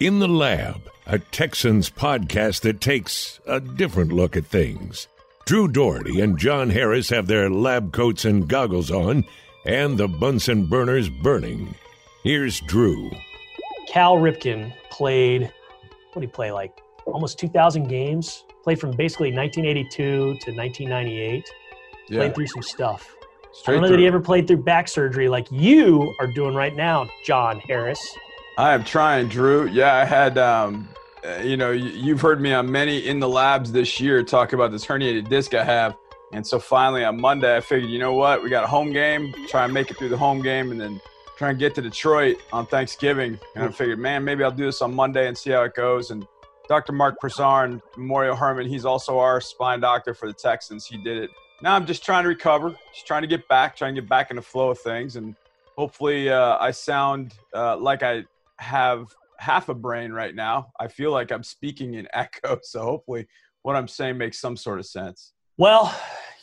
In the Lab, a Texans podcast that takes a different look at things. Drew Dougherty and John Harris have their lab coats and goggles on, and the Bunsen burners burning. Here's Drew. Cal Ripken played, what did he play, like almost 2,000 games? Played from basically 1982 to 1998. Yeah. Played through some stuff. Straight I don't know through. that he ever played through back surgery like you are doing right now, John Harris. I am trying, Drew. Yeah, I had, um, uh, you know, you, you've heard me on many in the labs this year talk about this herniated disc I have. And so finally on Monday, I figured, you know what? We got a home game, try and make it through the home game, and then try and get to Detroit on Thanksgiving. And I figured, man, maybe I'll do this on Monday and see how it goes. And Dr. Mark Prasarn, Memorial Hermann, he's also our spine doctor for the Texans. He did it. Now I'm just trying to recover, just trying to get back, trying to get back in the flow of things. And hopefully uh, I sound uh, like I have half a brain right now. I feel like I'm speaking in echo. So hopefully what I'm saying makes some sort of sense. Well,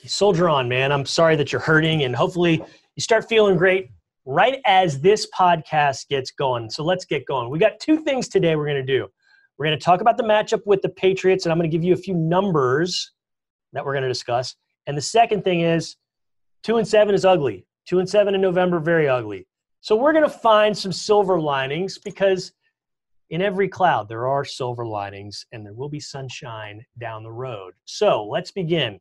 soldier on, man. I'm sorry that you're hurting, and hopefully you start feeling great right as this podcast gets going. So let's get going. We got two things today we're going to do. We're going to talk about the matchup with the Patriots, and I'm going to give you a few numbers that we're going to discuss. And the second thing is two and seven is ugly. Two and seven in November, very ugly. So we're going to find some silver linings because in every cloud there are silver linings and there will be sunshine down the road. So let's begin.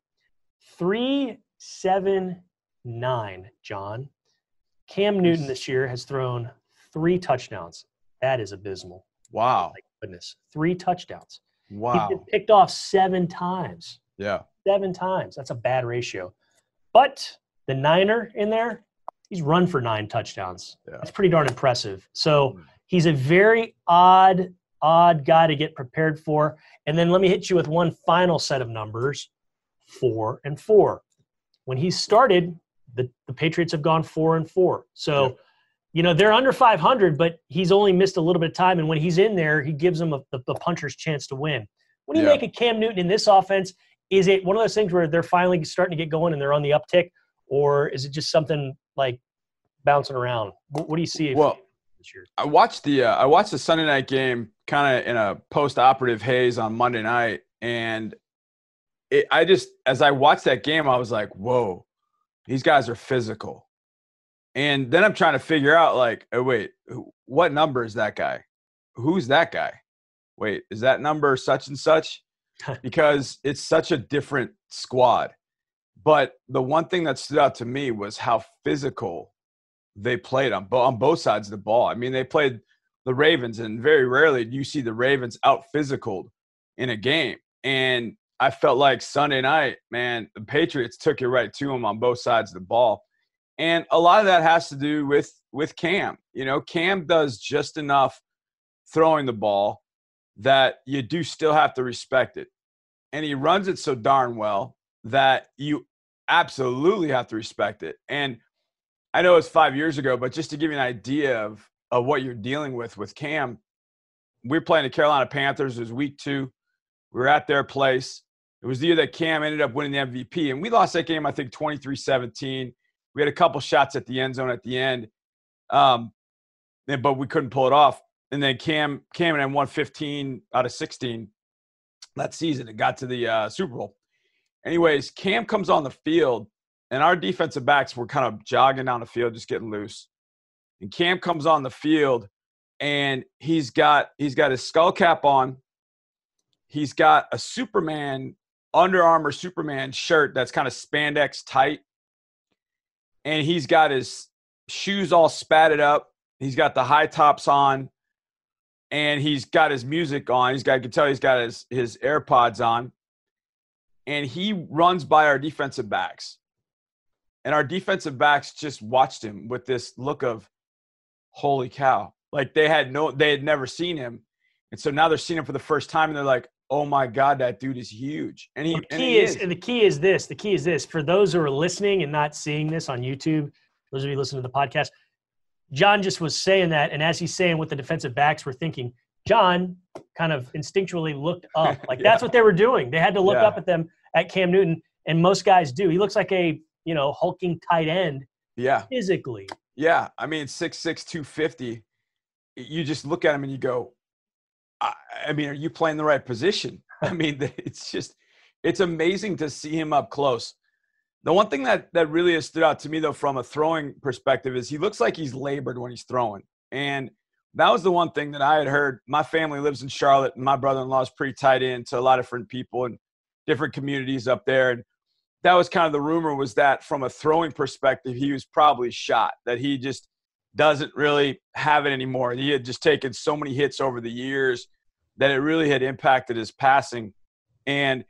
Three, seven, nine, John. Cam Newton this year has thrown three touchdowns. That is abysmal. Wow. My goodness. Three touchdowns. Wow. picked off seven times. Yeah. Seven times. That's a bad ratio. But the Niner in there, he's run for nine touchdowns. Yeah. That's pretty darn impressive. So hmm. he's a very odd, odd guy to get prepared for. And then let me hit you with one final set of numbers four and four. When he started, the, the Patriots have gone four and four. So, Yeah. you know, they're under 500, but he's only missed a little bit of time. And when he's in there, he gives them a, the, the puncher's chance to win. What do you Yeah. make of Cam Newton in this offense? Is it one of those things where they're finally starting to get going and they're on the uptick? Or is it just something like bouncing around? What, what do you see Well, this year? I watched the uh, I watched the Sunday night game kind of in a post-operative haze on Monday night, and it, I just as I watched that game, I was like, "Whoa, these guys are physical." And then I'm trying to figure out like, oh wait, what number is that guy? Who's that guy? Wait, is that number such and such? because it's such a different squad. But the one thing that stood out to me was how physical they played on, on both sides of the ball. I mean, they played the Ravens, and very rarely do you see the Ravens out physicaled in a game. And I felt like Sunday night, man, the Patriots took it right to them on both sides of the ball. And a lot of that has to do with with Cam. You know, Cam does just enough throwing the ball that you do still have to respect it. And he runs it so darn well that you absolutely have to respect it. And I know it's five years ago, but just to give you an idea of, of what you're dealing with with Cam, we're playing the Carolina Panthers. It was week two. We were at their place. It was the year that Cam ended up winning the MVP. And we lost that game, I think, 23 17. We had a couple shots at the end zone at the end, um, but we couldn't pull it off. And then Cam Cam and I won 15 out of 16 that season. It got to the uh, Super Bowl. Anyways, Cam comes on the field, and our defensive backs were kind of jogging down the field, just getting loose. And Cam comes on the field, and he's got he's got his skull cap on. He's got a Superman Under Armour Superman shirt that's kind of spandex tight, and he's got his shoes all spatted up. He's got the high tops on, and he's got his music on. He's got, I can tell he's got his, his AirPods on. And he runs by our defensive backs. And our defensive backs just watched him with this look of, holy cow. Like they had no, they had never seen him. And so now they're seeing him for the first time and they're like, oh my God, that dude is huge. And he, The and key he is, the key is this. The key is this. For those who are listening and not seeing this on YouTube, those of you listening to the podcast, John just was saying that, and as he's saying what the defensive backs were thinking, John kind of instinctually looked up. Like Yeah. that's what they were doing. They had to look Yeah. up at them at Cam Newton, and most guys do. He looks like a you know hulking tight end yeah. physically. Yeah, I mean, six six two fifty. You just look at him and you go, I, I mean, are you playing the right position? I mean, it's just it's amazing to see him up close. The one thing that that really has stood out to me though from a throwing perspective is he looks like he's labored when he's throwing. And that was the one thing that I had heard. My family lives in Charlotte and my brother-in-law is pretty tied in to a lot of different people and different communities up there. And that was kind of the rumor was that from a throwing perspective, he was probably shot, that he just doesn't really have it anymore. He had just taken so many hits over the years that it really had impacted his passing. And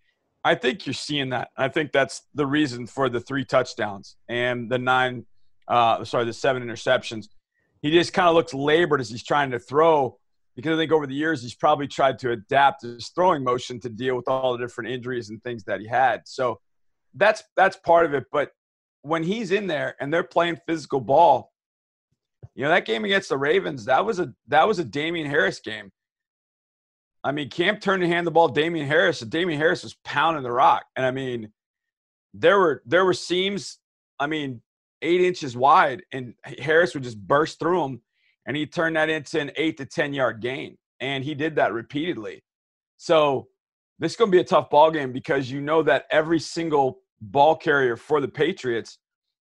I think you're seeing that. I think that's the reason for the three touchdowns and the nine, uh, sorry, the seven interceptions. He just kind of looks labored as he's trying to throw because I think over the years he's probably tried to adapt his throwing motion to deal with all the different injuries and things that he had. So that's that's part of it. But when he's in there and they're playing physical ball, you know that game against the Ravens that was a that was a Damien Harris game. I mean, Camp turned to hand the ball Damien Harris, and Damien Harris was pounding the rock. And I mean, there were there were seams, I mean, eight inches wide, and Harris would just burst through them, and he turned that into an eight to ten yard gain, and he did that repeatedly. So this is going to be a tough ball game because you know that every single ball carrier for the Patriots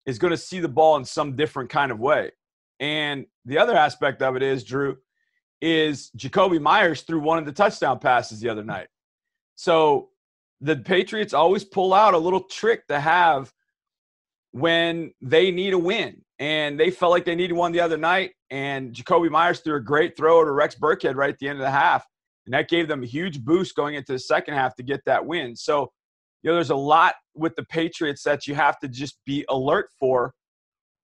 is going to see the ball in some different kind of way. And the other aspect of it is, Drew, is Jakobi Meyers threw one of the touchdown passes the other night. So the Patriots always pull out a little trick to have when they need a win. And they felt like they needed one the other night. And Jakobi Meyers threw a great throw to Rex Burkhead right at the end of the half. And that gave them a huge boost going into the second half to get that win. So, you know, there's a lot with the Patriots that you have to just be alert for.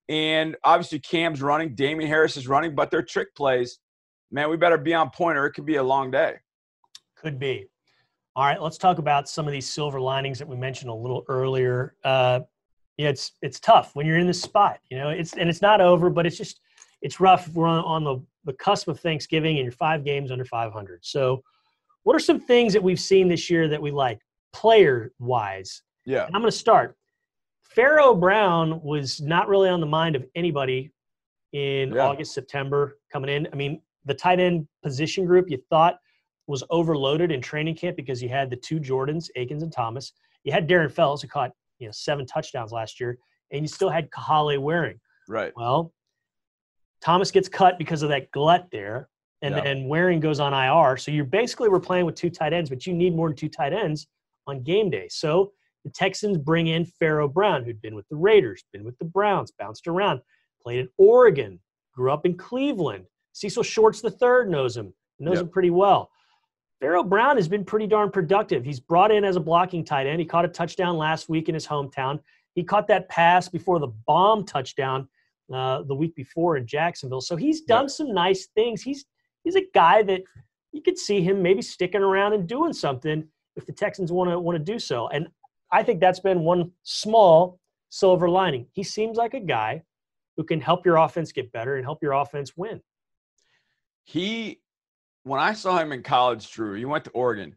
And obviously, Cam's running, Damien Harris is running, but they're trick plays man, we better be on point or it could be a long day. Could be. All right, let's talk about some of these silver linings that we mentioned a little earlier. Uh, it's it's tough when you're in this spot, you know. It's and it's not over, but it's just it's rough. We're on, on the the cusp of Thanksgiving, and you're five games under 500. So, what are some things that we've seen this year that we like, player wise? Yeah, and I'm going to start. Pharaoh Brown was not really on the mind of anybody in yeah. August, September coming in. I mean, the tight end position group you thought was overloaded in training camp because you had the two Jordans, Akins and Thomas. You had Darren Fells who caught you know seven touchdowns last year, and you still had Kahale Warring. Right. Well, Thomas gets cut because of that glut there, and yeah. then Warring goes on IR. So you're basically were playing with two tight ends, but you need more than two tight ends on game day. So the Texans bring in Pharaoh Brown, who'd been with the Raiders, been with the Browns, bounced around, played at Oregon, grew up in Cleveland, Cecil Shorts the third knows him, knows yep. him pretty well. Pharaoh Brown has been pretty darn productive. He's brought in as a blocking tight end. He caught a touchdown last week in his hometown. He caught that pass before the bomb touchdown uh, the week before in Jacksonville. So he's done some nice things. He's he's a guy that you could see him maybe sticking around and doing something if the Texans want to want to do so. And I think that's been one small silver lining. He seems like a guy who can help your offense get better and help your offense win he when I saw him in college, Drew, he went to Oregon.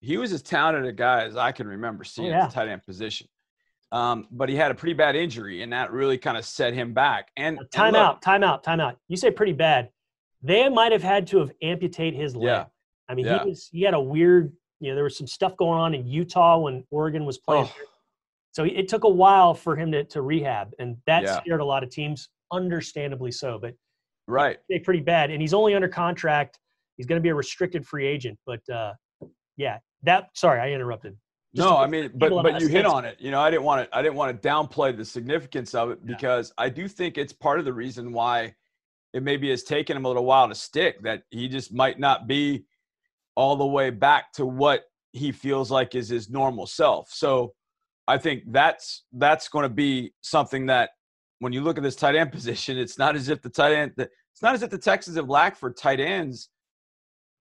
He was as talented a guy as I can remember seeing oh, yeah. at the tight end position. Um, but he had a pretty bad injury, and that really kind of set him back. And time and look, out, time out, time out. You say pretty bad. They might have had to have amputate his leg. Yeah. I mean, yeah. he was he had a weird, you know, there was some stuff going on in Utah when Oregon was playing. Oh. So it took a while for him to, to rehab, and that yeah. scared a lot of teams, understandably so. But Right. Pretty bad. And he's only under contract. He's going to be a restricted free agent. But uh, yeah, that. Sorry, I interrupted. Just no, I mean, but but you hit on it. You know, I didn't want to I didn't want to downplay the significance of it because yeah. I do think it's part of the reason why it maybe has taken him a little while to stick. That he just might not be all the way back to what he feels like is his normal self. So I think that's that's going to be something that when you look at this tight end position, it's not as if the tight end it's not as if the Texans have lacked for tight ends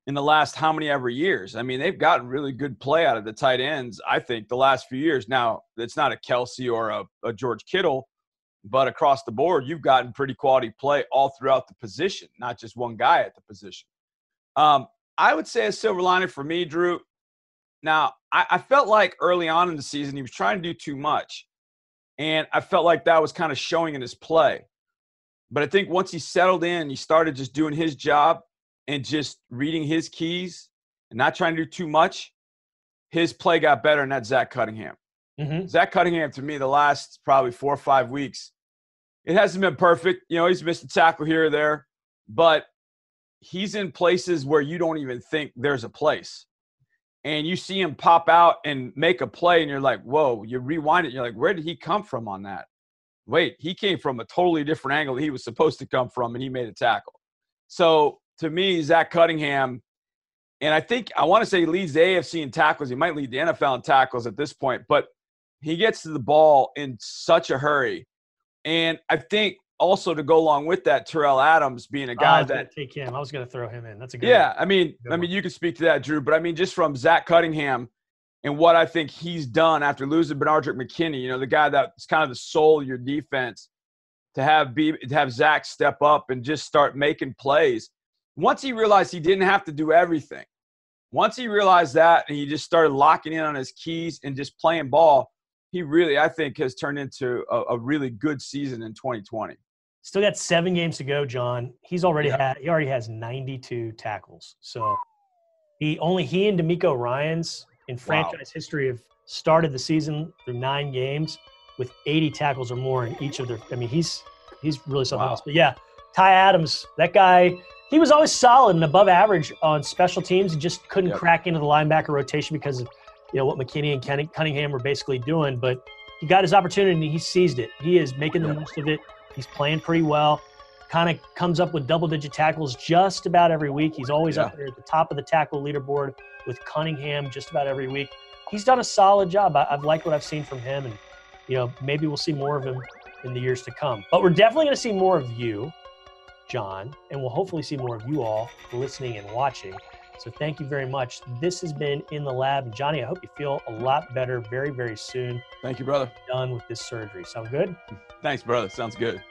in the last how many ever years. I mean, they've gotten really good play out of the tight ends, I think, the last few years. Now, it's not a Kelce or a, a George Kittle, but across the board, you've gotten pretty quality play all throughout the position, not just one guy at the position. Um, I would say a silver lining for me, Drew. Now, I, I felt like early on in the season he was trying to do too much. And I felt like that was kind of showing in his play. But I think once he settled in, he started just doing his job and just reading his keys and not trying to do too much, his play got better, and that's Zach Cunningham. Mm-hmm. Zach Cunningham, to me, the last probably four or five weeks, it hasn't been perfect. You know, he's missed a tackle here or there, but he's in places where you don't even think there's a place. And you see him pop out and make a play, and you're like, whoa, you rewind it, you're like, where did he come from on that? Wait, he came from a totally different angle he was supposed to come from, and he made a tackle. So to me, Zach Cunningham, and I think I want to say he leads the AFC in tackles. He might lead the NFL in tackles at this point, but he gets to the ball in such a hurry. And I think also to go along with that, Tyrell Adams being a guy that take him. I was going to throw him in. That's a good. Yeah, one. I mean, I mean, you can speak to that, Drew. But I mean, just from Zach Cunningham and what I think he's done after losing Benardrick McKinney, you know, the guy that's kind of the soul of your defense, to have be to have Zach step up and just start making plays. Once he realized he didn't have to do everything, once he realized that and he just started locking in on his keys and just playing ball, he really, I think, has turned into a, a really good season in 2020. Still got seven games to go, John. He's already yeah. had he already has 92 tackles. So he only he and DeMeco Ryans in franchise wow. history have started the season through nine games with 80 tackles or more in each of their. I mean, he's he's really something wow. else. But yeah, Ty Adams, that guy, he was always solid and above average on special teams. He just couldn't yep. crack into the linebacker rotation because of you know what McKinney and Cunningham were basically doing. But he got his opportunity and he seized it. He is making the most of it. He's playing pretty well. Kind of comes up with double digit tackles just about every week. He's always yeah. up there at the top of the tackle leaderboard with Cunningham just about every week. He's done a solid job. I, have liked what I've seen from him, and you know maybe we'll see more of him in the years to come. But we're definitely going to see more of you, John, and we'll hopefully see more of you all listening and watching. So thank you very much. This has been In the Lab. Johnny, I hope you feel a lot better very, very soon. Thank you, brother. Done with this surgery. Sound good? Thanks, brother. Sounds good.